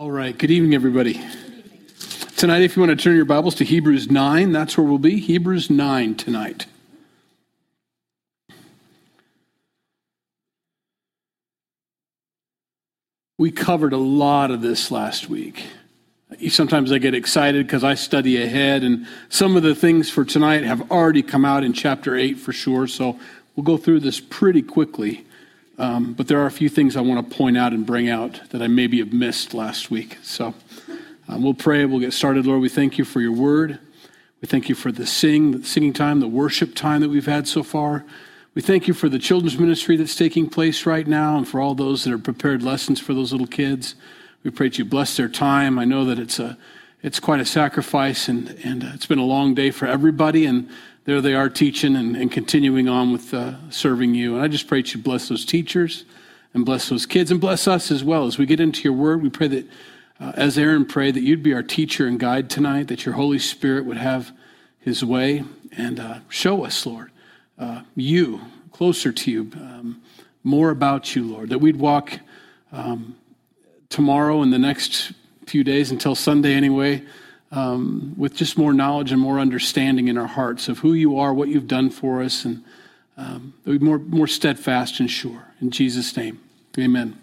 All right, good evening, everybody. Tonight, if you want to turn your Bibles to Hebrews 9, that's where we'll be. Hebrews 9 tonight. We covered a lot of this last week. Sometimes I get excited because I study ahead, and some of the things for tonight have already come out in chapter 8 for sure, so we'll go through this pretty quickly. Um, but there are a few things I want to point out and bring out that I maybe have missed last week. So um, we'll pray. We'll get started. Lord, we thank you for your word. We thank you for the sing, the singing time, the worship time that we've had so far. We thank you for the children's ministry that's taking place right now and for all those that are prepared lessons for those little kids. We pray that you bless their time. I know that it's a it's quite a sacrifice and, and it's been a long day for everybody and there they are teaching and, and continuing on with uh, serving you. And I just pray that you bless those teachers and bless those kids and bless us as well. As we get into your word, we pray that, uh, as Aaron prayed, that you'd be our teacher and guide tonight, that your Holy Spirit would have his way and uh, show us, Lord, uh, you, closer to you, um, more about you, Lord, that we'd walk um, tomorrow and the next few days until Sunday anyway um, with just more knowledge and more understanding in our hearts of who you are, what you've done for us, and um, more, more steadfast and sure. In Jesus' name, amen.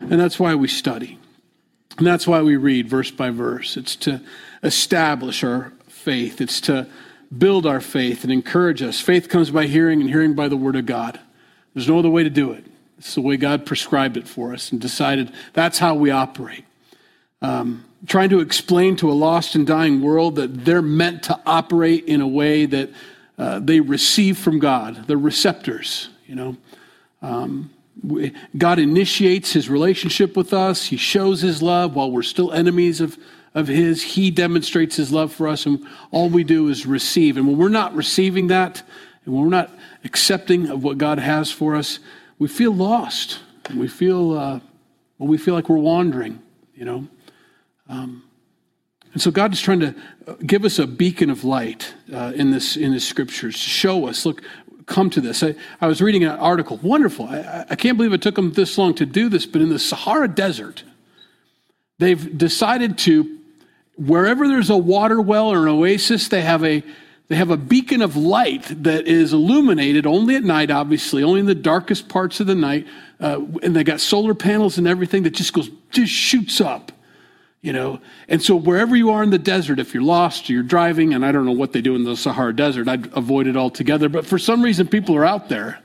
And that's why we study. And that's why we read verse by verse. It's to establish our faith, it's to build our faith and encourage us. Faith comes by hearing, and hearing by the word of God. There's no other way to do it. It's the way God prescribed it for us and decided that's how we operate. Um, trying to explain to a lost and dying world that they're meant to operate in a way that uh, they receive from God. They're receptors, you know. Um, we, God initiates his relationship with us. He shows his love while we're still enemies of, of his. He demonstrates his love for us, and all we do is receive. And when we're not receiving that, and when we're not accepting of what God has for us, we feel lost. We feel, uh, well, we feel like we're wandering, you know. Um, and so God is trying to give us a beacon of light uh, in this in His scriptures to show us. Look, come to this. I, I was reading an article. Wonderful. I, I can't believe it took them this long to do this. But in the Sahara Desert, they've decided to wherever there's a water well or an oasis, they have a they have a beacon of light that is illuminated only at night, obviously, only in the darkest parts of the night. Uh, and they got solar panels and everything that just goes, just shoots up you know? And so wherever you are in the desert if you're lost you're driving and i don't know what they do in the sahara desert i'd avoid it altogether. But for some reason people are out there.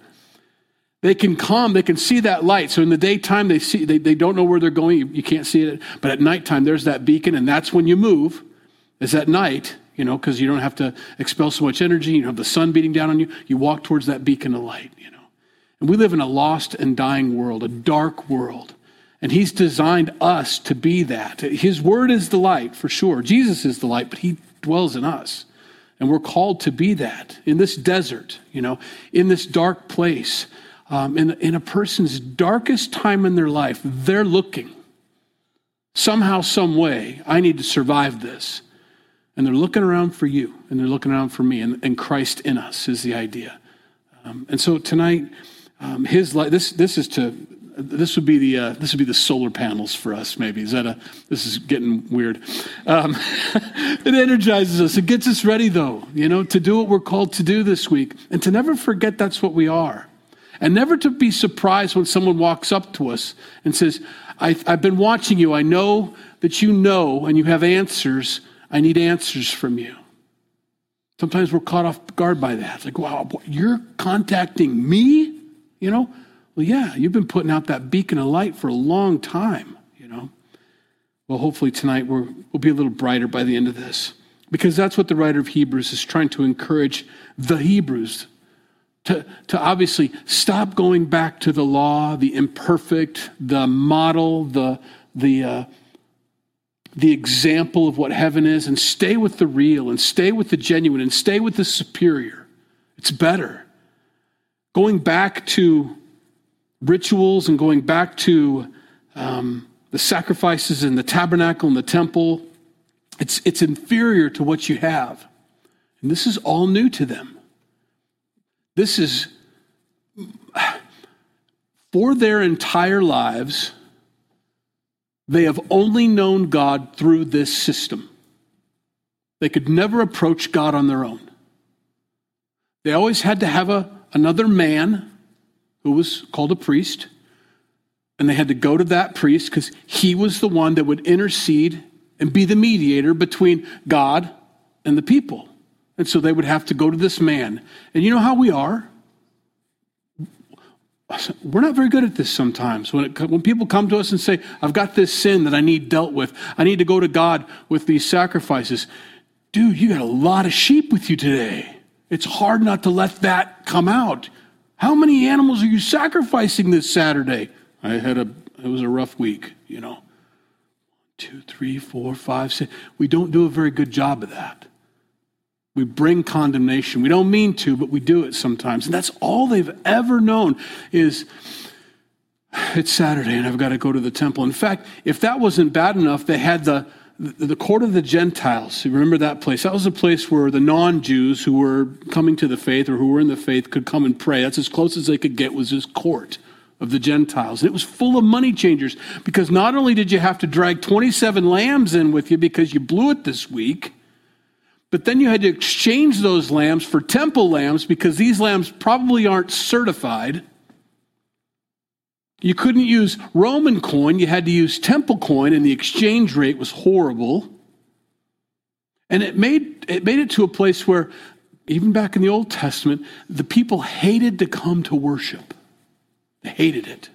They can come they can see that light. So in the daytime they see they, they don't know where they're going. You, you can't see it. But at nighttime there's that beacon and that's when you move is at night you know because you don't have to expel so much energy. You have the sun beating down on you. You walk towards that beacon of light you know. And we live in a lost and dying world a dark world and he's designed us to be that. His word is the light, for sure. Jesus is the light, but he dwells in us. And we're called to be that in this desert, you know, in this dark place. Um, in, in a person's darkest time in their life, they're looking. Somehow, some way, I need to survive this. And they're looking around for you, and they're looking around for me, and, and Christ in us is the idea. Um, and so tonight, um, his light, this, this is to this would be the uh, this would be the solar panels for us. Maybe is that a? This is getting weird. Um, it energizes us. It gets us ready, though. You know, to do what we're called to do this week, and to never forget that's what we are, and never to be surprised when someone walks up to us and says, I, "I've been watching you. I know that you know, and you have answers. I need answers from you." Sometimes we're caught off guard by that. It's like, wow, you're contacting me? You know, well, yeah, you've been putting out that beacon of light for a long time, you know. Well, hopefully tonight we will be a little brighter by the end of this. Because that's what the writer of Hebrews is trying to encourage the Hebrews to, to obviously stop going back to the law, the imperfect, the model, the, the, uh, the example of what heaven is, and stay with the real, and stay with the genuine, and stay with the superior. It's better. Going back to rituals and going back to um, the sacrifices in the tabernacle and the temple, it's, it's inferior to what you have. And this is all new to them. This is for their entire lives, They have only known God through this system. They could never approach God on their own. They always had to have a, another man who was called a priest, and they had to go to that priest because he was the one that would intercede and be the mediator between God and the people. And so they would have to go to this man. And you know how we are? We're not very good at this sometimes. When, it, when people come to us and say, I've got this sin that I need dealt with, I need to go to God with these sacrifices. Dude, you got a lot of sheep with you today. It's hard not to let that come out. How many animals are you sacrificing this Saturday? I had a, it was a rough week, you know. Two, three, four, five, six. We don't do a very good job of that. We bring condemnation. We don't mean to, but we do it sometimes. And that's all they've ever known is it's Saturday and I've got to go to the temple. In fact, if that wasn't bad enough, they had the the court of the Gentiles. You remember that place? That was a place where the non-Jews who were coming to the faith or who were in the faith could come and pray. That's as close as they could get was this court of the Gentiles. And It was full of money changers because not only did you have to drag 27 lambs in with you because you blew it this week, but then you had to exchange those lambs for temple lambs because these lambs probably aren't certified. You couldn't use Roman coin, you had to use temple coin, and the exchange rate was horrible. And it made, it made it to a place where, even back in the Old Testament, the people hated to come to worship. They hated it.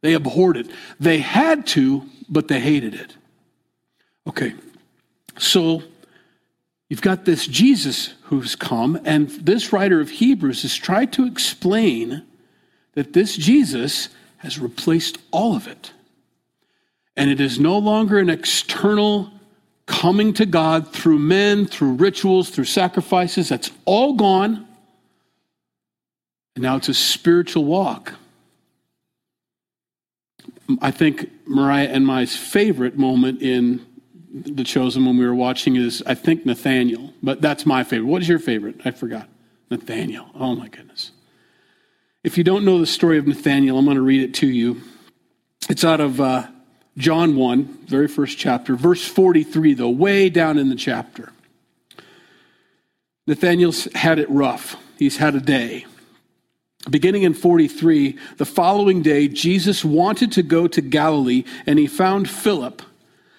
They abhorred it. They had to, but they hated it. Okay, so You've got this Jesus who's come, and this writer of Hebrews has tried to explain that this Jesus has replaced all of it. And it is no longer an external coming to God through men, through rituals, through sacrifices. That's all gone. And now it's a spiritual walk. I think Mariah and my favorite moment in the chosen when we were watching is I think Nathaniel, but that's my favorite. What is your favorite? I forgot. Nathaniel. Oh my goodness. If you don't know the story of Nathaniel, I'm going to read it to you. It's out of uh, John 1, very first chapter, verse 43, though, way down in the chapter. Nathaniel's had it rough. He's had a day. Beginning in 43, the following day, Jesus wanted to go to Galilee, and he found Philip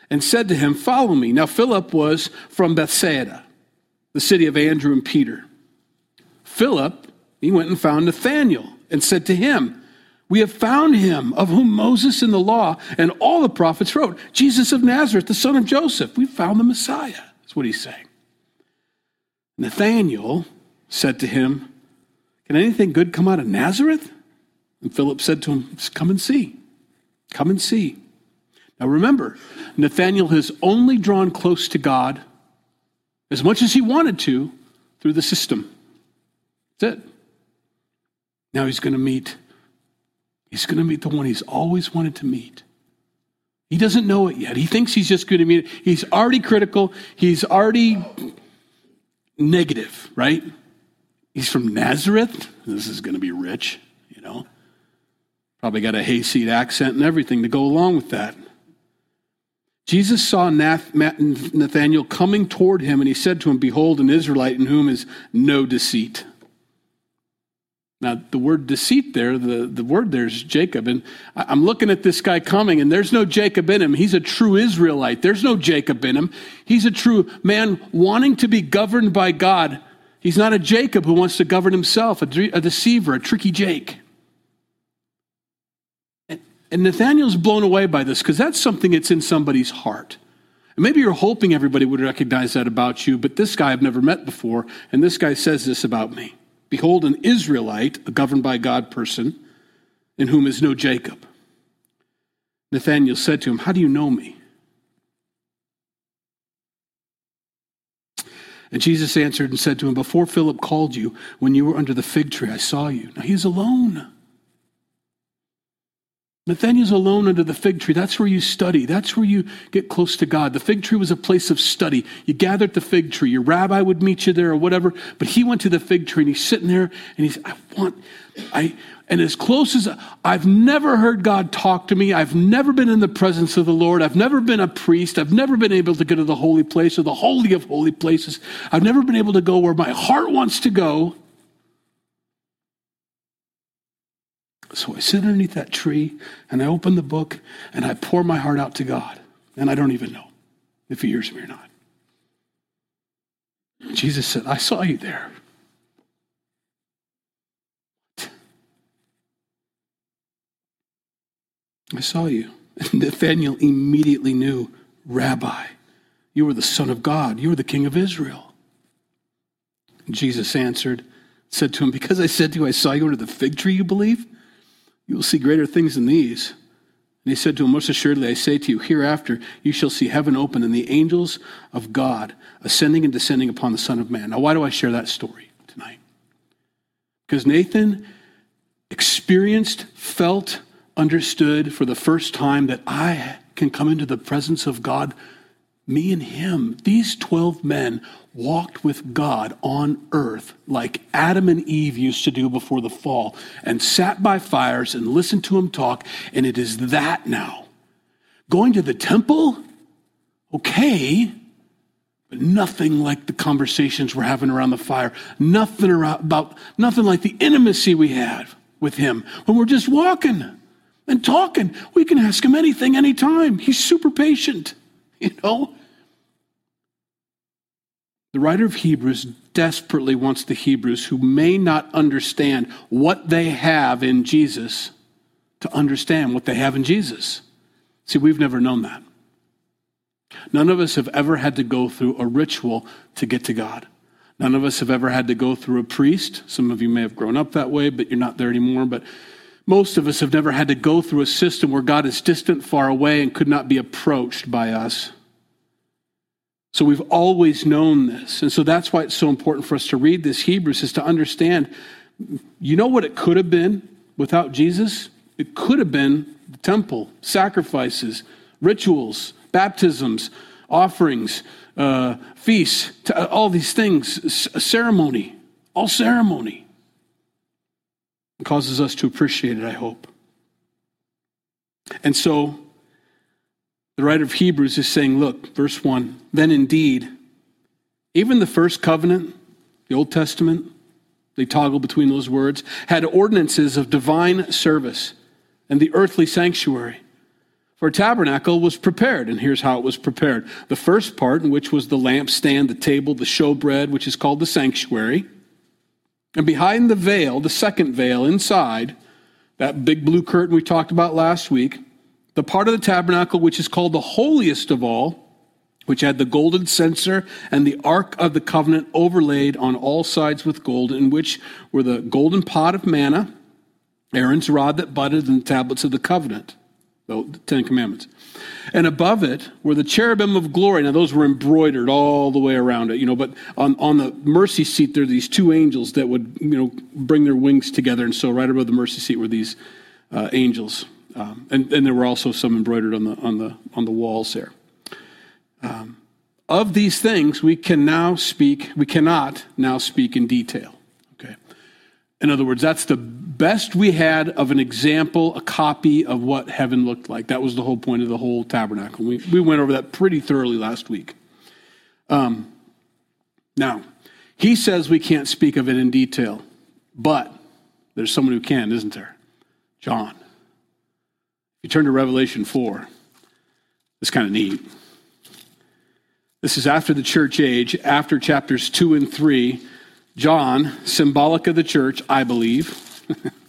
and said to him, Follow me. Now, Philip was from Bethsaida, the city of Andrew and Peter. Philip, he went and found Nathanael and said to him, We have found him of whom Moses in the law and all the prophets wrote, Jesus of Nazareth, the son of Joseph. We found the Messiah. That's what he's saying. Nathanael said to him, Can anything good come out of Nazareth? And Philip said to him, Come and see. Come and see. Now remember, Nathaniel has only drawn close to God as much as he wanted to through the system. That's it. Now he's going to meet he's going to meet the one he's always wanted to meet. He doesn't know it yet. He thinks he's just going to meet it. He's already critical. He's already negative, right? He's from Nazareth. This is going to be rich, you know. Probably got a hayseed accent and everything to go along with that. Jesus saw Nathanael coming toward him, and he said to him, Behold, an Israelite in whom is no deceit. Now, the word deceit there, the, the word there is Jacob. And I'm looking at this guy coming, and there's no Jacob in him. He's a true Israelite. There's no Jacob in him. He's a true man wanting to be governed by God. He's not a Jacob who wants to govern himself, a, a deceiver, a tricky Jake. And Nathaniel's blown away by this because that's something that's in somebody's heart. And maybe you're hoping everybody would recognize that about you, but this guy I've never met before, and this guy says this about me Behold, an Israelite, a governed by God person, in whom is no Jacob. Nathanael said to him, How do you know me? And Jesus answered and said to him, Before Philip called you, when you were under the fig tree, I saw you. Now he's alone. Nathaniel's alone under the fig tree. That's where you study. That's where you get close to God. The fig tree was a place of study. You gather at the fig tree. Your rabbi would meet you there or whatever. But he went to the fig tree and he's sitting there and he's, I want, I, And as close as I've never heard God talk to me, I've never been in the presence of the Lord, I've never been a priest, I've never been able to go to the holy place or the holy of holy places, I've never been able to go where my heart wants to go. So I sit underneath that tree and I open the book and I pour my heart out to God. And I don't even know if He hears me or not. Jesus said, I saw you there. I saw you. And Nathanael immediately knew, Rabbi, you are the Son of God. You are the King of Israel. Jesus answered, said to him, Because I said to you, I saw you under the fig tree, you believe? You will see greater things than these. And he said to him, Most assuredly, I say to you, hereafter you shall see heaven open and the angels of God ascending and descending upon the Son of Man. Now, why do I share that story tonight? Because Nathan experienced, felt, understood for the first time that I can come into the presence of God, me and him. These 12 men walked with God on earth like Adam and Eve used to do before the fall and sat by fires and listened to him talk. And it is that now. Going to the temple, okay, but nothing like the conversations we're having around the fire. Nothing around, about, nothing like the intimacy we have with him when we're just walking and talking. We can ask him anything, anytime. He's super patient, you know? The writer of Hebrews desperately wants the Hebrews who may not understand what they have in Jesus to understand what they have in Jesus. See, we've never known that. None of us have ever had to go through a ritual to get to God. None of us have ever had to go through a priest. Some of you may have grown up that way, but you're not there anymore. But most of us have never had to go through a system where God is distant, far away, and could not be approached by us. So we've always known this. And so that's why it's so important for us to read this Hebrews is to understand you know what it could have been without Jesus? It could have been the temple, sacrifices, rituals, baptisms, offerings, uh, feasts, uh, all these things, ceremony, all ceremony. It causes us to appreciate it, I hope. And so the writer of Hebrews is saying, look, verse 1 then indeed, even the first covenant, the Old Testament, they toggle between those words, had ordinances of divine service and the earthly sanctuary. For a tabernacle was prepared, and here's how it was prepared. The first part, in which was the lampstand, the table, the showbread, which is called the sanctuary and behind the veil, the second veil inside, that big blue curtain we talked about last week, the part of the tabernacle which is called the holiest of all, which had the golden censer and the ark of the covenant overlaid on all sides with gold, in which were the golden pot of manna, Aaron's rod that budded, and the tablets of the covenant, the Ten Commandments. And above it were the cherubim of glory. Now, those were embroidered all the way around it, you know, but on, on the mercy seat, there are these two angels that would, you know, bring their wings together. And so, right above the mercy seat were these uh, angels. Um, and, and there were also some embroidered on the, on the, on the walls there. Um, of these things, we can now speak, we cannot now speak in detail. Okay. In other words, that's the best we had of an example, a copy of what heaven looked like. That was the whole point of the whole tabernacle. We, we went over that pretty thoroughly last week. Um, now, he says we can't speak of it in detail, but there's someone who can, isn't there? John. You turn to Revelation 4. It's kind of neat. This is after the church age, after chapters 2 and 3. John, symbolic of the church, I believe,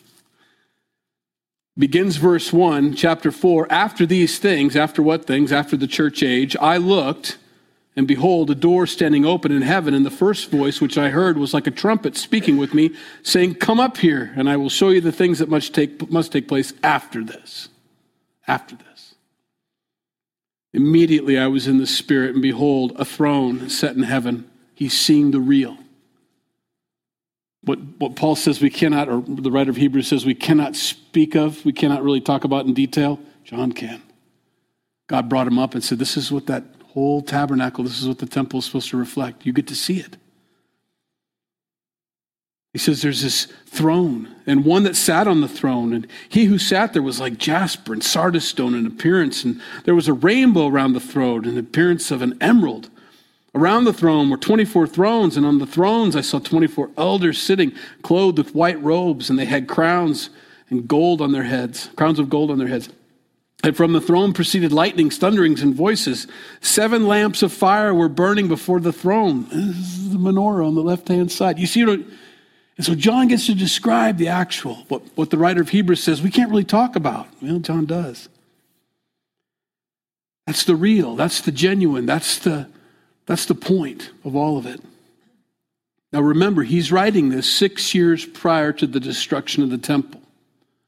Begins verse 1, chapter 4. After these things, after what things? After the church age, I looked, and behold, a door standing open in heaven, and the first voice which I heard was like a trumpet speaking with me, saying, Come up here, and I will show you the things that must take, must take place after this. After this. Immediately I was in the Spirit, and behold, a throne set in heaven. He's seeing the real what, what Paul says we cannot, or the writer of Hebrews says we cannot speak of, we cannot really talk about in detail, John can. God brought him up and said, This is what that whole tabernacle, this is what the temple is supposed to reflect. You get to see it. He says there's this throne and one that sat on the throne. And he who sat there was like jasper and sardis stone in appearance. And there was a rainbow around the throne in appearance of an emerald. Around the throne were 24 thrones, and on the thrones I saw 24 elders sitting, clothed with white robes, and they had crowns and gold on their heads, crowns of gold on their heads. And from the throne proceeded lightnings, thunderings, and voices. Seven lamps of fire were burning before the throne. This is the menorah on the left hand side. You see what? And so John gets to describe the actual, what, what the writer of Hebrews says we can't really talk about. Well, John does. That's the real, that's the genuine, that's the that's the point of all of it. Now remember, he's writing this six years prior to the destruction of the temple.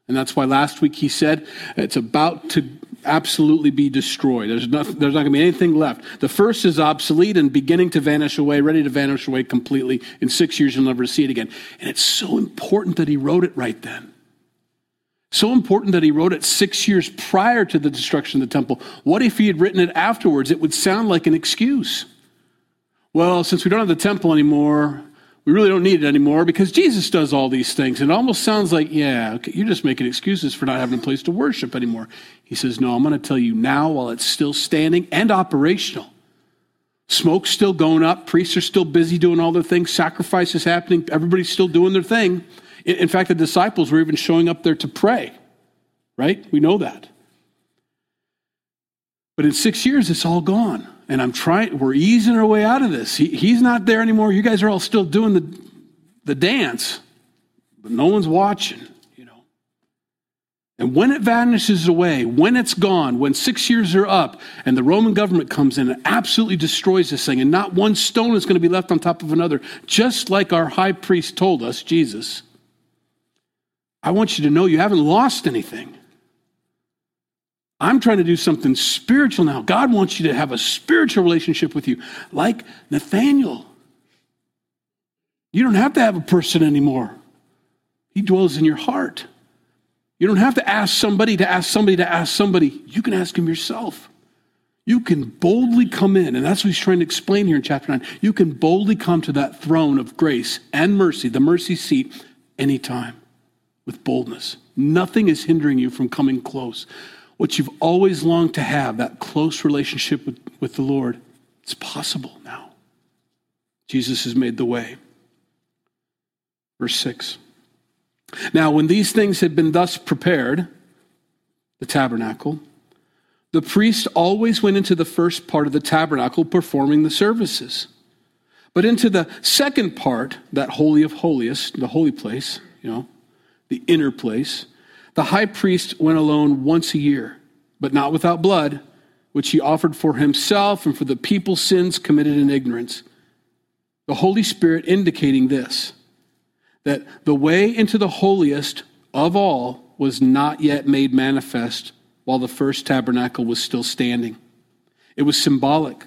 And that's why last week he said it's about to absolutely be destroyed. There's not, there's not going to be anything left. The first is obsolete and beginning to vanish away, ready to vanish away completely. In six years, you'll never see it again. And it's so important that he wrote it right then. So important that he wrote it six years prior to the destruction of the temple. What if he had written it afterwards? It would sound like an excuse. Well, since we don't have the temple anymore, we really don't need it anymore because Jesus does all these things. And it almost sounds like, yeah, okay, you're just making excuses for not having a place to worship anymore. He says, no, I'm going to tell you now while it's still standing and operational. Smoke's still going up. Priests are still busy doing all their things. Sacrifice is happening. Everybody's still doing their thing. In fact, the disciples were even showing up there to pray, right? We know that. But in six years, it's all gone and I'm trying, we're easing our way out of this. He, he's not there anymore. You guys are all still doing the, the dance, but no one's watching, you know. And when it vanishes away, when it's gone, when six years are up, and the Roman government comes in and absolutely destroys this thing, and not one stone is going to be left on top of another, just like our high priest told us, Jesus, I want you to know you haven't lost anything. I'm trying to do something spiritual now. God wants you to have a spiritual relationship with you, like Nathaniel. You don't have to have a person anymore, He dwells in your heart. You don't have to ask somebody to ask somebody to ask somebody. You can ask Him yourself. You can boldly come in, and that's what he's trying to explain here in chapter 9. You can boldly come to that throne of grace and mercy, the mercy seat, anytime with boldness. Nothing is hindering you from coming close what you've always longed to have, that close relationship with, with the Lord, it's possible now. Jesus has made the way. Verse 6. Now, when these things had been thus prepared, the tabernacle, the priest always went into the first part of the tabernacle performing the services. But into the second part, that holy of holiest, the holy place, you know, the inner place, the high priest went alone once a year, but not without blood, which he offered for himself and for the people's sins committed in ignorance. The Holy Spirit indicating this that the way into the holiest of all was not yet made manifest while the first tabernacle was still standing. It was symbolic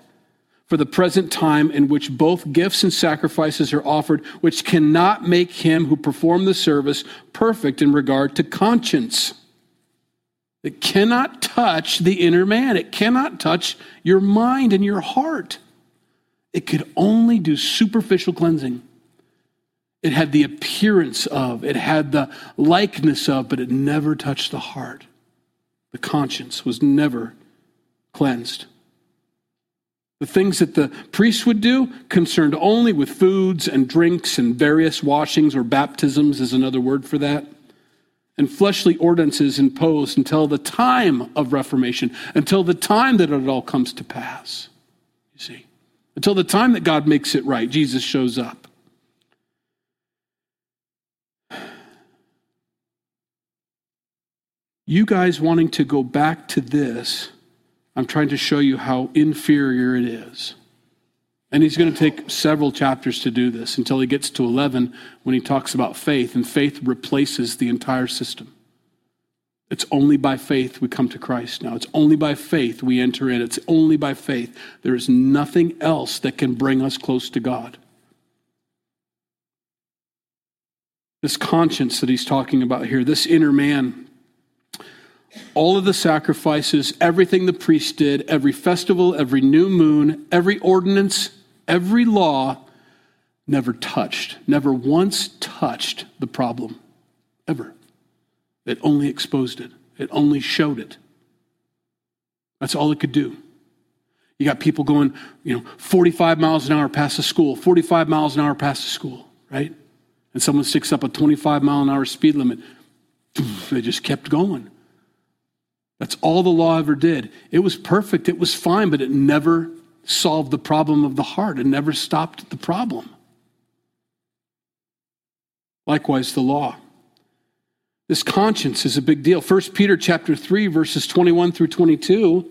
for the present time in which both gifts and sacrifices are offered, which cannot make him who performed the service perfect in regard to conscience. It cannot touch the inner man, it cannot touch your mind and your heart. It could only do superficial cleansing. It had the appearance of, it had the likeness of, but it never touched the heart. The conscience was never cleansed. The things that the priests would do concerned only with foods and drinks and various washings or baptisms is another word for that. And fleshly ordinances imposed until the time of Reformation, until the time that it all comes to pass. You see, until the time that God makes it right, Jesus shows up. You guys wanting to go back to this I'm trying to show you how inferior it is. And he's going to take several chapters to do this until he gets to 11 when he talks about faith, and faith replaces the entire system. It's only by faith we come to Christ now. It's only by faith we enter in. It's only by faith. There is nothing else that can bring us close to God. This conscience that he's talking about here, this inner man, all of the sacrifices, everything the priest did, every festival, every new moon, every ordinance, every law, never touched, never once touched the problem, ever. It only exposed it, it only showed it. That's all it could do. You got people going, you know, 45 miles an hour past the school, 45 miles an hour past the school, right? And someone sticks up a 25 mile an hour speed limit. They just kept going. That's all the law ever did. It was perfect, it was fine, but it never solved the problem of the heart. It never stopped the problem. Likewise, the law. This conscience is a big deal. 1 Peter chapter 3, verses 21 through 22.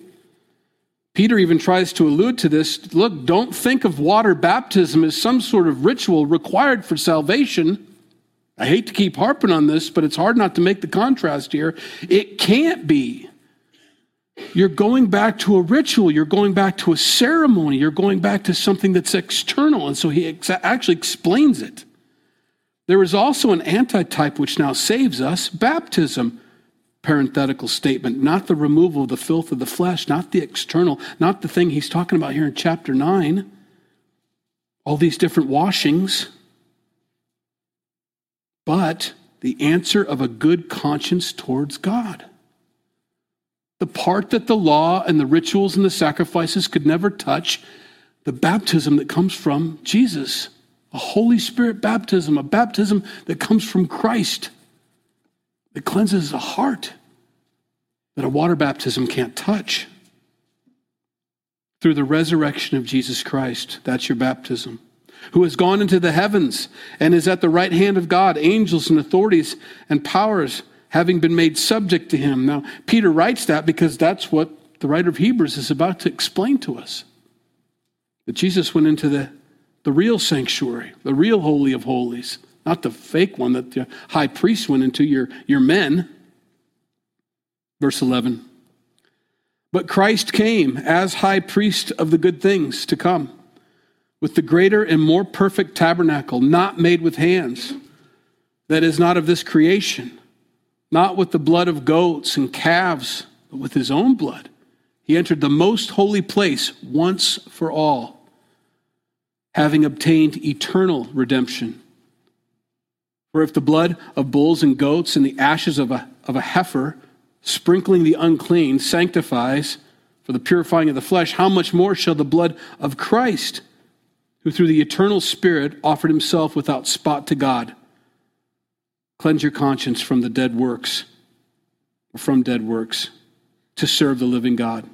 Peter even tries to allude to this. Look, don't think of water baptism as some sort of ritual required for salvation. I hate to keep harping on this, but it's hard not to make the contrast here. It can't be. You're going back to a ritual. You're going back to a ceremony. You're going back to something that's external. And so he ex- actually explains it. There is also an antitype which now saves us baptism. Parenthetical statement, not the removal of the filth of the flesh, not the external, not the thing he's talking about here in chapter 9. All these different washings. But the answer of a good conscience towards God. The part that the law and the rituals and the sacrifices could never touch, the baptism that comes from Jesus a Holy Spirit baptism, a baptism that comes from Christ, that cleanses the heart, that a water baptism can't touch. Through the resurrection of Jesus Christ, that's your baptism, who has gone into the heavens and is at the right hand of God, angels and authorities and powers having been made subject to him. Now, Peter writes that because that's what the writer of Hebrews is about to explain to us. That Jesus went into the the real sanctuary, the real Holy of Holies, not the fake one that the high priest went into, your, your men. Verse 11. But Christ came as high priest of the good things to come, with the greater and more perfect tabernacle, not made with hands, that is not of this creation, not with the blood of goats and calves, but with his own blood. He entered the most holy place once for all having obtained eternal redemption. For if the blood of bulls and goats and the ashes of a, of a heifer, sprinkling the unclean, sanctifies for the purifying of the flesh, how much more shall the blood of Christ, who through the eternal Spirit offered himself without spot to God, cleanse your conscience from the dead works, or from dead works, to serve the living God?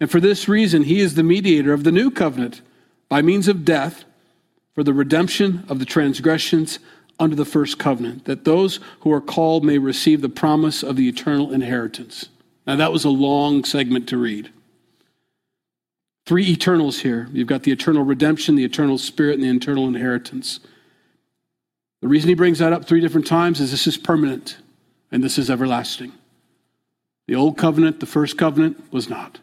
And for this reason, he is the mediator of the new covenant by means of death for the redemption of the transgressions under the first covenant, that those who are called may receive the promise of the eternal inheritance. Now, that was a long segment to read. Three eternals here. You've got the eternal redemption, the eternal spirit, and the eternal inheritance. The reason he brings that up three different times is this is permanent and this is everlasting. The old covenant, the first covenant, was not.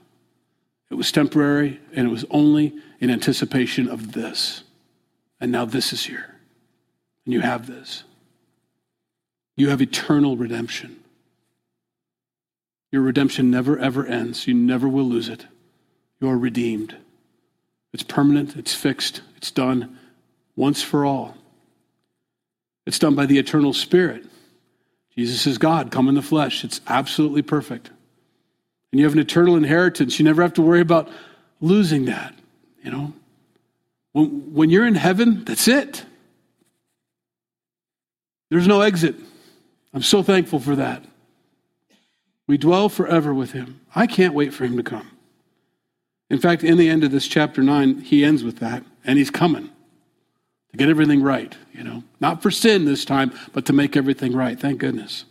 It was temporary and it was only in anticipation of this. And now this is here. And you have this. You have eternal redemption. Your redemption never, ever ends. You never will lose it. You are redeemed. It's permanent, it's fixed, it's done once for all. It's done by the eternal Spirit. Jesus is God, come in the flesh. It's absolutely perfect. And you have an eternal inheritance. You never have to worry about losing that. You know, when, when you're in heaven, that's it. There's no exit. I'm so thankful for that. We dwell forever with him. I can't wait for him to come. In fact, in the end of this chapter 9, he ends with that, and he's coming get everything right, you know. Not for sin this time, but to make everything right. Thank goodness.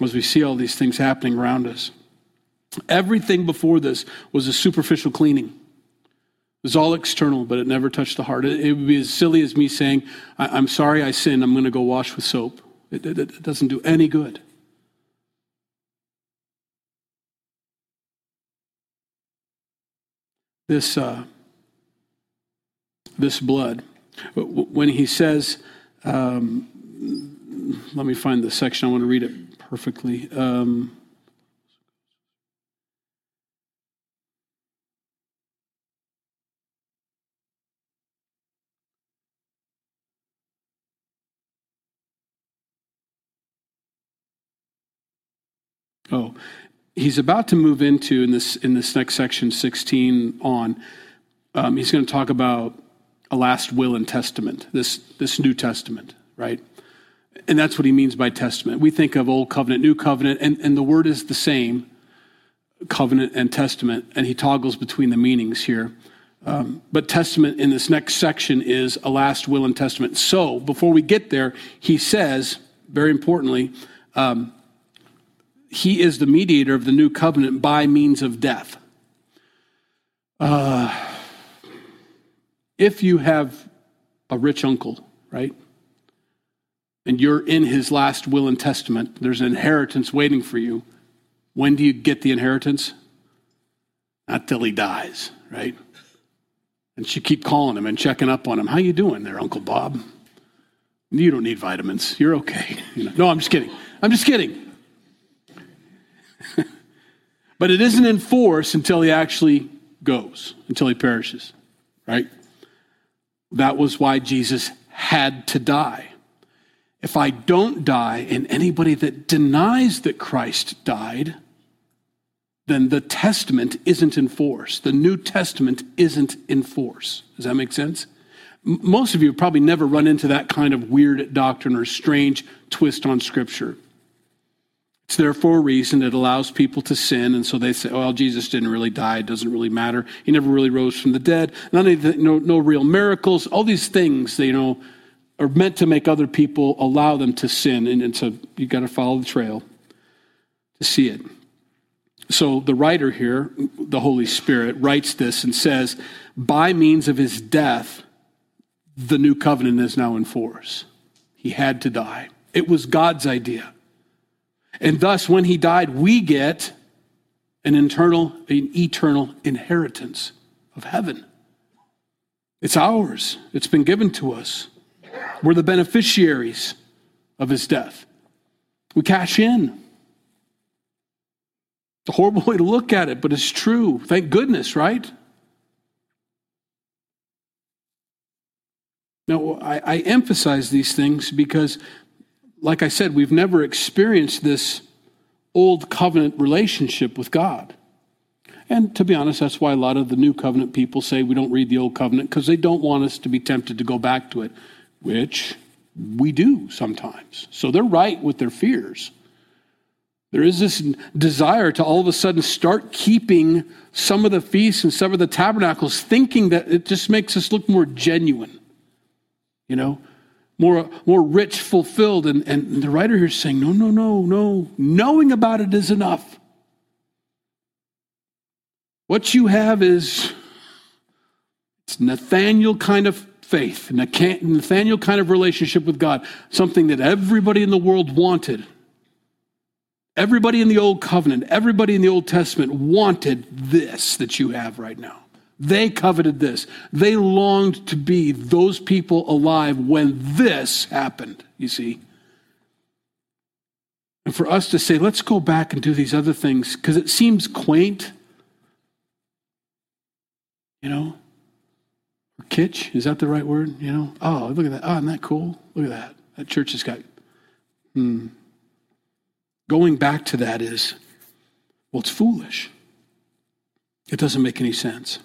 As we see all these things happening around us. Everything before this was a superficial cleaning. It was all external, but it never touched the heart. It, would be as silly as me saying, I, am sorry I sinned, I'm going to go wash with soap. It, it, it doesn't do any good. This, uh, this blood, when he says, um, let me find the section, I want to read it perfectly. Um, Oh, he's about to move into in this in this next section 16 on. Um, he's going to talk about a last will and testament. This this New Testament, right? And that's what he means by testament. We think of old covenant, new covenant, and, and the word is the same, covenant and testament, and he toggles between the meanings here. Um, but testament in this next section is a last will and testament. So before we get there, he says, very importantly, um, he is the mediator of the new covenant by means of death. Uh, if you have a rich uncle, right, and you're in his last will and testament, there's an inheritance waiting for you. When do you get the inheritance? Not till he dies, right? And she keep calling him and checking up on him. How you doing there, Uncle Bob? You don't need vitamins. You're okay. You know, no, I'm just kidding. I'm just kidding. but it isn't in force until he actually goes, until he perishes, right? That was why Jesus had to die. If I don't die, and anybody that denies that Christ died, then the testament isn't in force. The New Testament isn't in force. Does that make sense? Most of you probably never run into that kind of weird doctrine or strange twist on Scripture. It's there for a reason. It allows people to sin. And so they say, well, Jesus didn't really die. It doesn't really matter. He never really rose from the dead. None of the, no, no real miracles. All these things, you know, are meant to make other people allow them to sin. And, and so you've got to follow the trail to see it. So the writer here, the Holy Spirit, writes this and says, by means of his death, the new covenant is now in force. He had to die. It was God's idea. And thus, when he died, we get an internal, an eternal inheritance of heaven. It's ours, it's been given to us. We're the beneficiaries of his death. We cash in. It's a horrible way to look at it, but it's true. Thank goodness, right? Now, I, I, emphasize these things because, like I said, we've never experienced this old covenant relationship with God. And to be honest, that's why a lot of the new covenant people say we don't read the old covenant because they don't want us to be tempted to go back to it, which we do sometimes. So they're right with their fears. There is this desire to all of a sudden start keeping some of the feasts and some of the tabernacles, thinking that it just makes us look more genuine, you know, more, more rich, fulfilled. And, and the writer here is saying, no, no, no, no. Knowing about it is enough. What you have is it's Nathaniel kind of faith, Nathaniel kind of relationship with God, something that everybody in the world wanted. Everybody in the Old Covenant, everybody in the Old Testament wanted this that you have right now. They coveted this. They longed to be those people alive when this happened, you see. And for us to say, let's go back and do these other things, because it seems quaint, you know, kitsch, is that the right word? You know, oh, look at that. Oh, isn't that cool? Look at that. That church has got, hmm, Going back to that is, well, it's foolish. It doesn't make any sense.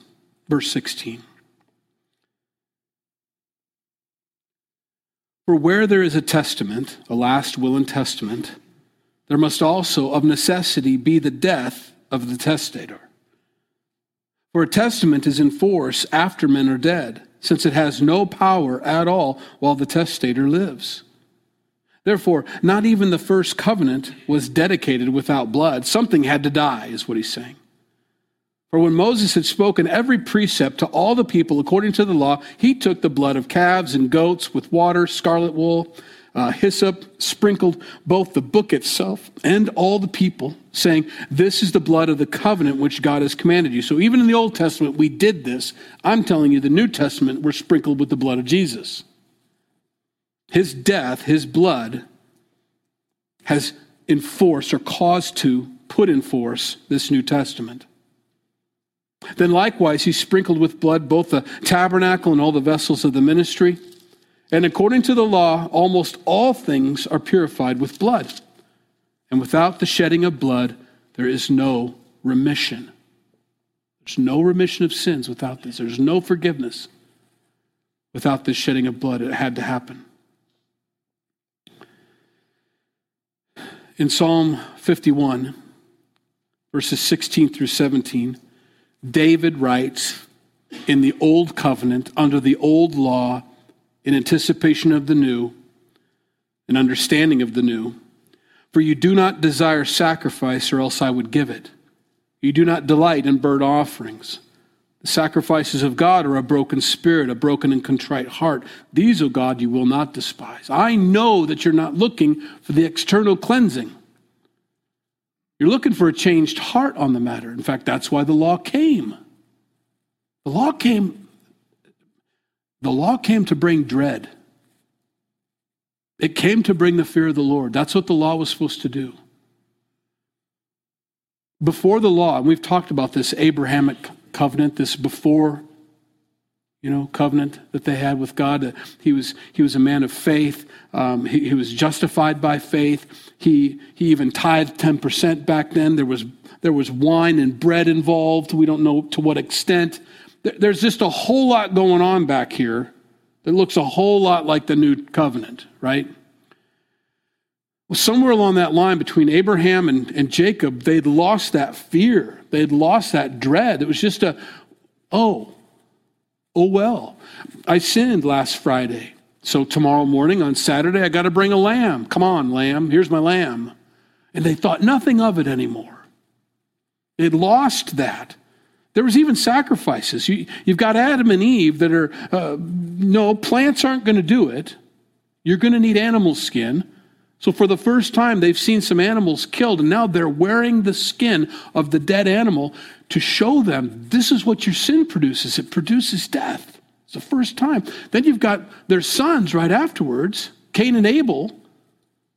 Verse 16. For where there is a testament, a last will and testament, there must also of necessity be the death of the testator. For a testament is in force after men are dead, since it has no power at all while the testator lives. Therefore, not even the first covenant was dedicated without blood. Something had to die, is what he's saying. For when Moses had spoken every precept to all the people according to the law, he took the blood of calves and goats with water, scarlet wool, uh, hyssop, sprinkled both the book itself and all the people, saying, This is the blood of the covenant which God has commanded you. So even in the Old Testament, we did this. I'm telling you, the New Testament, we're sprinkled with the blood of Jesus. His death, his blood, has enforced or caused to put in force this New Testament. Then likewise, he sprinkled with blood both the tabernacle and all the vessels of the ministry. And according to the law, almost all things are purified with blood. And without the shedding of blood, there is no remission. There's no remission of sins without this. There's no forgiveness without this shedding of blood. It had to happen. In Psalm 51, verses 16 through 17, David writes, In the old covenant, under the old law, in anticipation of the new, an understanding of the new, for you do not desire sacrifice, or else I would give it. You do not delight in burnt offerings. The sacrifices of God are a broken spirit, a broken and contrite heart. These, O God, you will not despise. I know that you're not looking for the external cleansing. You're looking for a changed heart on the matter. In fact, that's why the law came. The law came the law came to bring dread. It came to bring the fear of the Lord. That's what the law was supposed to do. Before the law, and we've talked about this Abrahamic covenant, this before you know, covenant that they had with God. He was, he was a man of faith. Um, he, he, was justified by faith. He, he even tithed 10% back then. There was, there was wine and bread involved. We don't know to what extent. There's just a whole lot going on back here that looks a whole lot like the new covenant, right? Well, somewhere along that line between Abraham and, and Jacob, they'd lost that fear. They'd lost that dread. It was just a, oh, oh well. I sinned last Friday. So tomorrow morning on Saturday, I got to bring a lamb. Come on, lamb. Here's my lamb. And they thought nothing of it anymore. They'd lost that. There was even sacrifices. You, have got Adam and Eve that are, uh, no, plants aren't going to do it. You're going to need animal skin. So, for the first time, they've seen some animals killed, and now they're wearing the skin of the dead animal to show them this is what your sin produces. It produces death. It's the first time. Then you've got their sons right afterwards, Cain and Abel,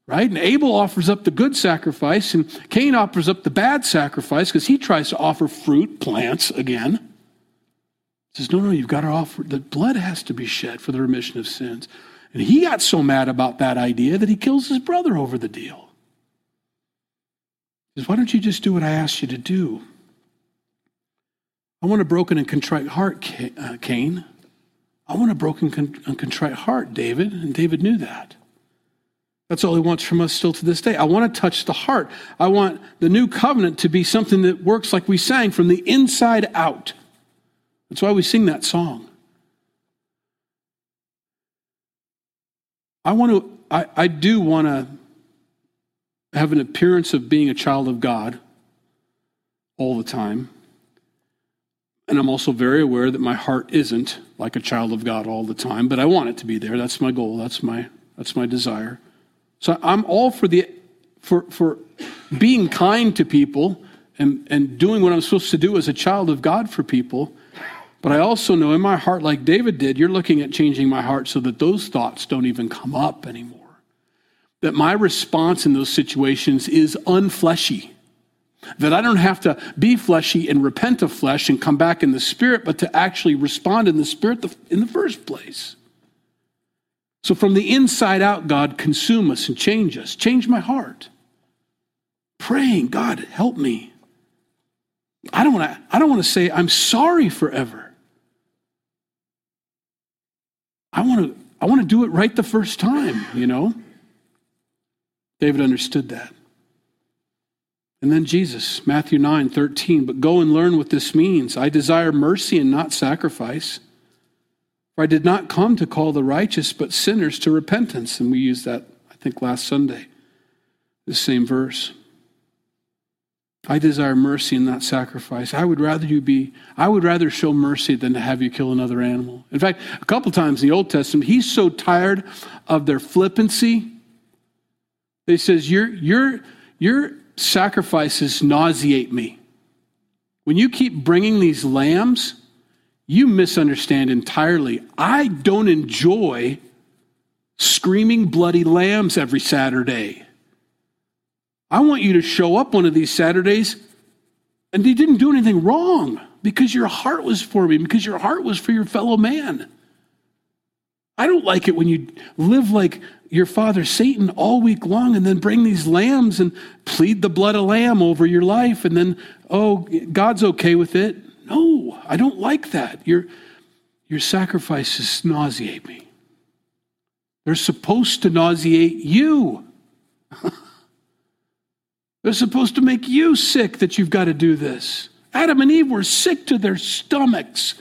right? And Abel offers up the good sacrifice, and Cain offers up the bad sacrifice because he tries to offer fruit, plants again. He says, No, no, you've got to offer, the blood has to be shed for the remission of sins. And he got so mad about that idea that he kills his brother over the deal. He says, Why don't you just do what I asked you to do? I want a broken and contrite heart, uh, Cain. I want a broken and contrite heart, David. And David knew that. That's all he wants from us still to this day. I want to touch the heart. I want the new covenant to be something that works like we sang from the inside out. That's why we sing that song. I want to, I, I do want to have an appearance of being a child of God all the time. And I'm also very aware that my heart isn't like a child of God all the time, but I want it to be there. That's my goal. That's my that's my desire. So I'm all for the for for being kind to people and, and doing what I'm supposed to do as a child of God for people. But I also know in my heart, like David did, you're looking at changing my heart so that those thoughts don't even come up anymore. That my response in those situations is unfleshy. That I don't have to be fleshy and repent of flesh and come back in the spirit, but to actually respond in the spirit in the first place. So from the inside out, God, consume us and change us. Change my heart. Praying, God, help me. I don't want to, I don't want to say I'm sorry forever. I want to I want to do it right the first time, you know? David understood that. And then Jesus, Matthew 9, 13, but go and learn what this means. I desire mercy and not sacrifice. For I did not come to call the righteous, but sinners to repentance. And we used that, I think, last Sunday, the same verse. I desire mercy and not sacrifice. I would rather you be, I would rather show mercy than to have you kill another animal. In fact, a couple times in the Old Testament, he's so tired of their flippancy. He says, You're, you're, your, your sacrifices nauseate me. When you keep bringing these lambs, you misunderstand entirely. I don't enjoy screaming bloody lambs every Saturday. I want you to show up one of these Saturdays and you didn't do anything wrong because your heart was for me, because your heart was for your fellow man. I don't like it when you live like your father Satan all week long and then bring these lambs and plead the blood of lamb over your life and then, oh, God's okay with it. No, I don't like that. Your, your sacrifices nauseate me. They're supposed to nauseate you. They're supposed to make you sick that you've got to do this. Adam and Eve were sick to their stomachs.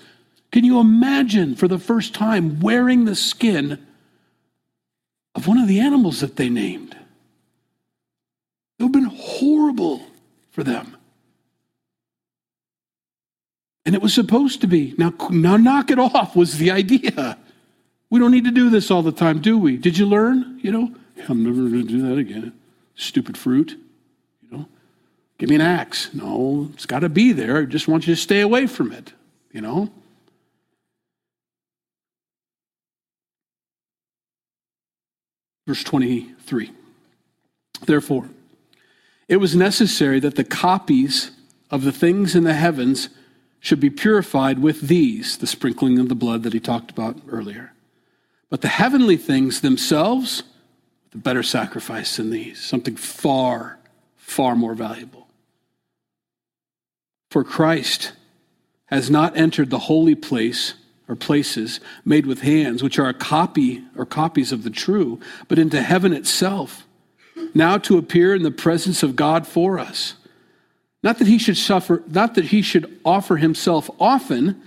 Can you imagine for the first time wearing the skin of one of the animals that they named? It would have been horrible for them. And it was supposed to be. Now, now knock it off was the idea. We don't need to do this all the time, do we? Did you learn? You know, I'm never going to do that again. Stupid fruit. You know, give me an axe. No, it's got to be there. I just want you to stay away from it. You know. Verse 23. Therefore, it was necessary that the copies of the things in the heavens should be purified with these, the sprinkling of the blood that he talked about earlier. But the heavenly things themselves, the better sacrifice than these, something far, far more valuable. For Christ has not entered the holy place or places made with hands, which are a copy or copies of the true, but into heaven itself, now to appear in the presence of God for us. Not that he should suffer, not that he should offer himself often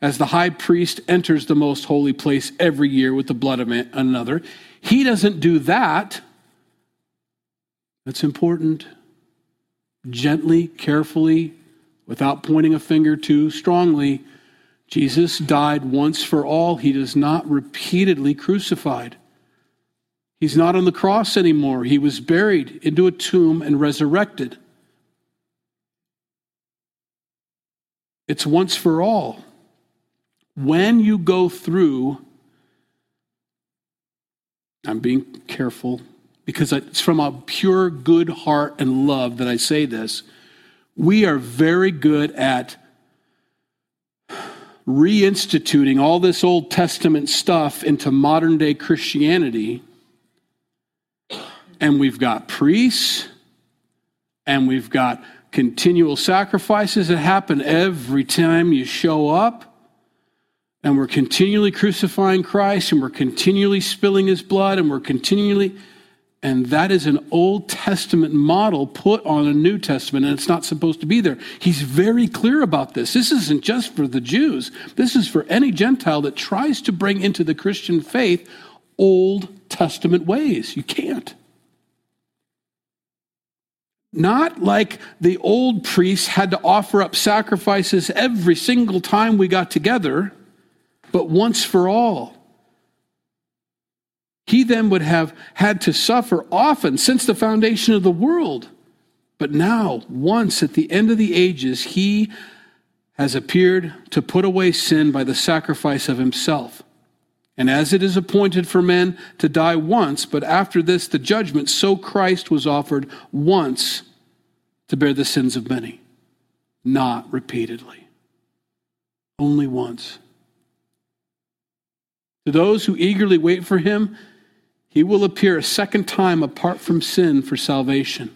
as the high priest enters the most holy place every year with the blood of another. He doesn't do that. That's important. Gently, carefully, without pointing a finger too strongly. Jesus died once for all. He is not repeatedly crucified. He's not on the cross anymore. He was buried into a tomb and resurrected. It's once for all when you go through, I'm being careful because it's from a pure good heart and love that I say this. We are very good at reinstituting all this Old Testament stuff into modern day Christianity. And we've got priests and we've got continual sacrifices that happen every time you show up and we're continually crucifying Christ and we're continually spilling his blood and we're continually and that is an Old Testament model put on a New Testament, and it's not supposed to be there. He's very clear about this. This isn't just for the Jews, this is for any Gentile that tries to bring into the Christian faith Old Testament ways. You can't. Not like the old priests had to offer up sacrifices every single time we got together but once for all. He then would have had to suffer often since the foundation of the world. But now, once at the end of the ages, he has appeared to put away sin by the sacrifice of himself. And as it is appointed for men to die once, but after this the judgment, so Christ was offered once to bear the sins of many, not repeatedly. Only once. To those who eagerly wait for him, he will appear a second time apart from sin for salvation.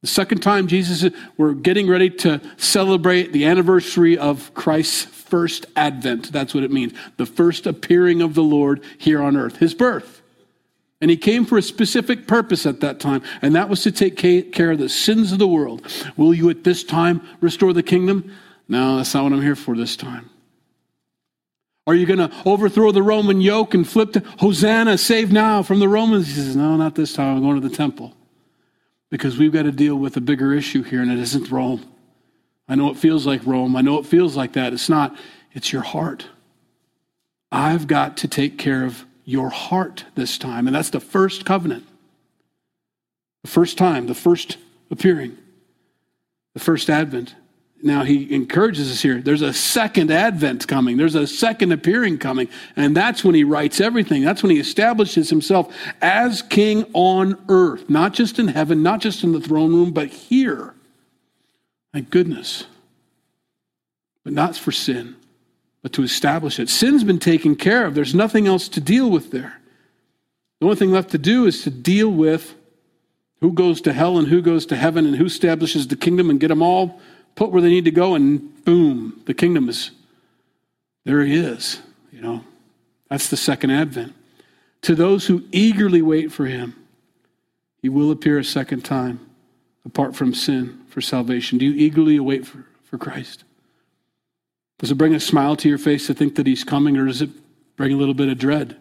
The second time Jesus, we're getting ready to celebrate the anniversary of Christ's first advent. That's what it means. The first appearing of the Lord here on earth, his birth. And he came for a specific purpose at that time, and that was to take care of the sins of the world. Will you at this time restore the kingdom? No, that's not what I'm here for this time. Are you going to overthrow the Roman yoke and flip to Hosanna, save now from the Romans? He says, No, not this time. I'm going to the temple. Because we've got to deal with a bigger issue here, and it isn't Rome. I know it feels like Rome. I know it feels like that. It's not, it's your heart. I've got to take care of your heart this time. And that's the first covenant. The first time, the first appearing, the first advent. Now he encourages us here. There's a second advent coming. There's a second appearing coming. And that's when he rights everything. That's when he establishes himself as king on earth, not just in heaven, not just in the throne room, but here. My goodness. But not for sin, but to establish it. Sin's been taken care of. There's nothing else to deal with there. The only thing left to do is to deal with who goes to hell and who goes to heaven and who establishes the kingdom and get them all put where they need to go, and boom, the kingdom is there he is. You know, that's the second advent. To those who eagerly wait for him, he will appear a second time apart from sin for salvation. Do you eagerly await for, for Christ? Does it bring a smile to your face to think that he's coming, or does it bring a little bit of dread?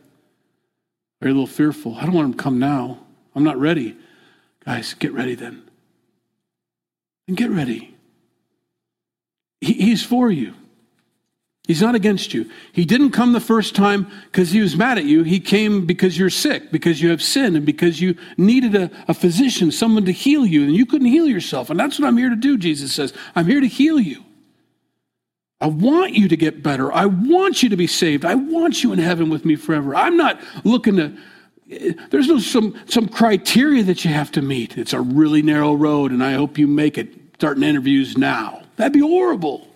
Are you a little fearful? I don't want him to come now. I'm not ready. Guys, get ready then. And get ready. He, he's for you. He's not against you. He didn't come the first time because he was mad at you. He came because you're sick, because you have sin, and because you needed a, a, physician, someone to heal you, and you couldn't heal yourself. And that's what I'm here to do, Jesus says. I'm here to heal you. I want you to get better. I want you to be saved. I want you in heaven with me forever. I'm not looking to, there's no some, some criteria that you have to meet. It's a really narrow road, and I hope you make it starting interviews now. That'd be horrible.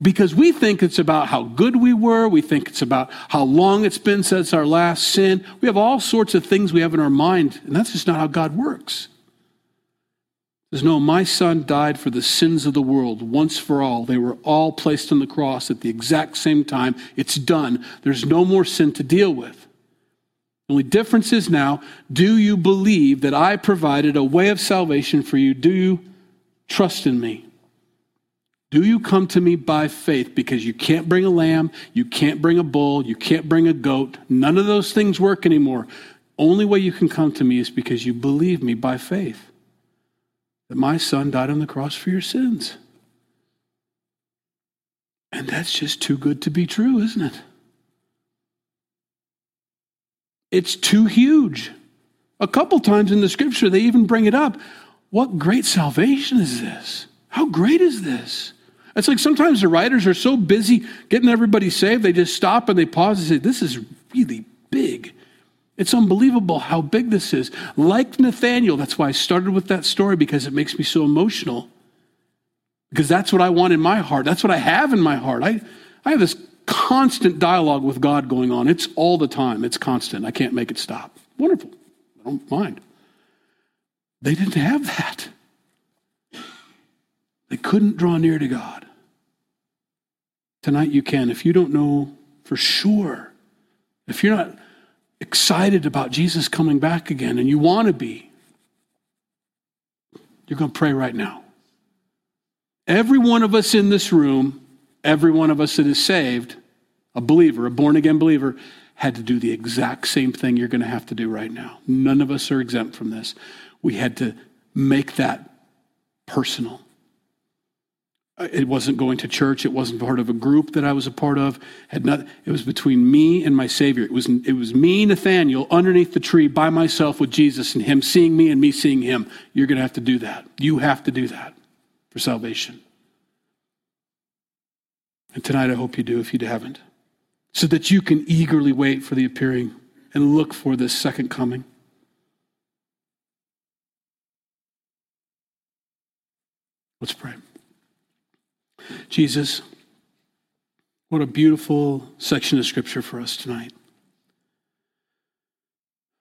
Because we think it's about how good we were. We think it's about how long it's been since our last sin. We have all sorts of things we have in our mind, and that's just not how God works. There's no, my son died for the sins of the world once for all. They were all placed on the cross at the exact same time. It's done. There's no more sin to deal with. The only difference is now do you believe that I provided a way of salvation for you? Do you trust in me? Do you come to me by faith? Because you can't bring a lamb, you can't bring a bull, you can't bring a goat. None of those things work anymore. Only way you can come to me is because you believe me by faith that my son died on the cross for your sins. And that's just too good to be true, isn't it? It's too huge. A couple times in the scripture, they even bring it up. What great salvation is this? How great is this? It's like sometimes the writers are so busy getting everybody saved, they just stop and they pause and say, This is really big. It's unbelievable how big this is. Like Nathaniel, that's why I started with that story because it makes me so emotional. Because that's what I want in my heart. That's what I have in my heart. I, I have this constant dialogue with God going on. It's all the time, it's constant. I can't make it stop. Wonderful. I don't mind. They didn't have that. They couldn't draw near to God. Tonight you can. If you don't know for sure, if you're not excited about Jesus coming back again and you want to be, you're going to pray right now. Every one of us in this room, every one of us that is saved, a believer, a born again believer, had to do the exact same thing you're going to have to do right now. None of us are exempt from this. We had to make that personal. Uh, it wasn't going to church. It wasn't part of a group that I was a part of. Had not, it was between me and my Savior. It was, it was me, Nathaniel, underneath the tree by myself with Jesus and him seeing me and me seeing him. You're going to have to do that. You have to do that for salvation. And tonight I hope you do if you haven't, so that you can eagerly wait for the appearing and look for this second coming. Let's pray. Jesus, what a beautiful section of scripture for us tonight.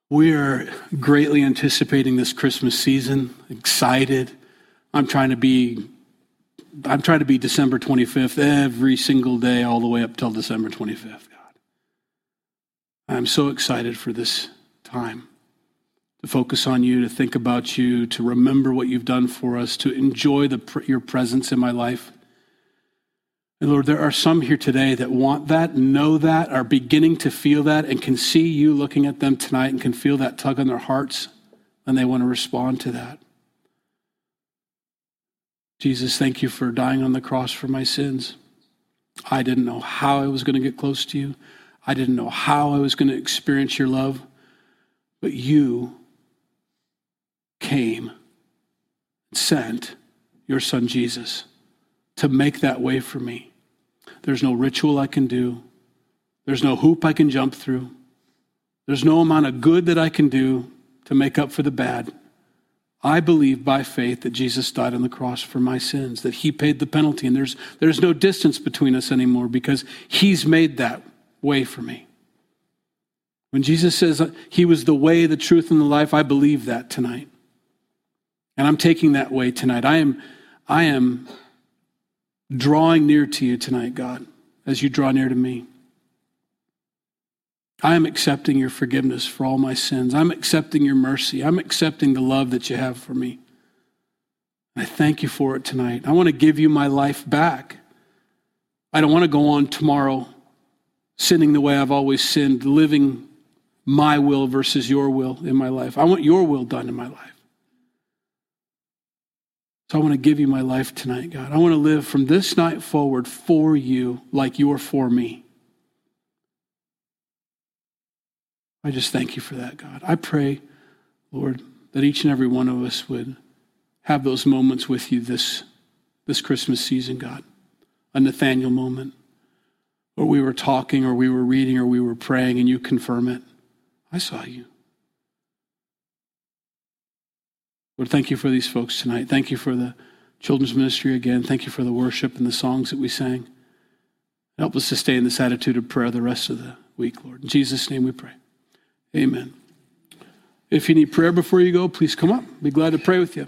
We are greatly anticipating this Christmas season, excited. I'm trying to be I'm trying to be December 25th every single day all the way up till December 25th, God. I'm so excited for this time to focus on you, to think about you, to remember what you've done for us, to enjoy the, your presence in my life. And Lord, there are some here today that want that, know that, are beginning to feel that, and can see you looking at them tonight and can feel that tug on their hearts, and they want to respond to that. Jesus, thank you for dying on the cross for my sins. I didn't know how I was going to get close to you. I didn't know how I was going to experience your love. But you came and sent your son Jesus to make that way for me. There's no ritual I can do, there's no hoop I can jump through, there's no amount of good that I can do to make up for the bad. I believe by faith that Jesus died on the cross for my sins, that he paid the penalty, and there's, there's no distance between us anymore because he's made that way for me. When Jesus says he was the way, the truth, and the life, I believe that tonight. And I'm taking that way tonight. I am, I am drawing near to you tonight, God, as you draw near to me. I am accepting your forgiveness for all my sins. I'm accepting your mercy. I'm accepting the love that you have for me. I thank you for it tonight. I want to give you my life back. I don't want to go on tomorrow sinning the way I've always sinned, living my will versus your will in my life. I want your will done in my life. So I want to give you my life tonight, God. I want to live from this night forward for you like you're for me. I just thank you for that, God. I pray, Lord, that each and every one of us would have those moments with you this, this Christmas season, God. A Nathaniel moment where we were talking or we were reading or we were praying and you confirm it. I saw you. Lord, thank you for these folks tonight. Thank you for the children's ministry again. Thank you for the worship and the songs that we sang. Help us to stay in this attitude of prayer the rest of the week, Lord. In Jesus' name we pray. Amen. If you need prayer before you go, please come up. Be glad to pray with you.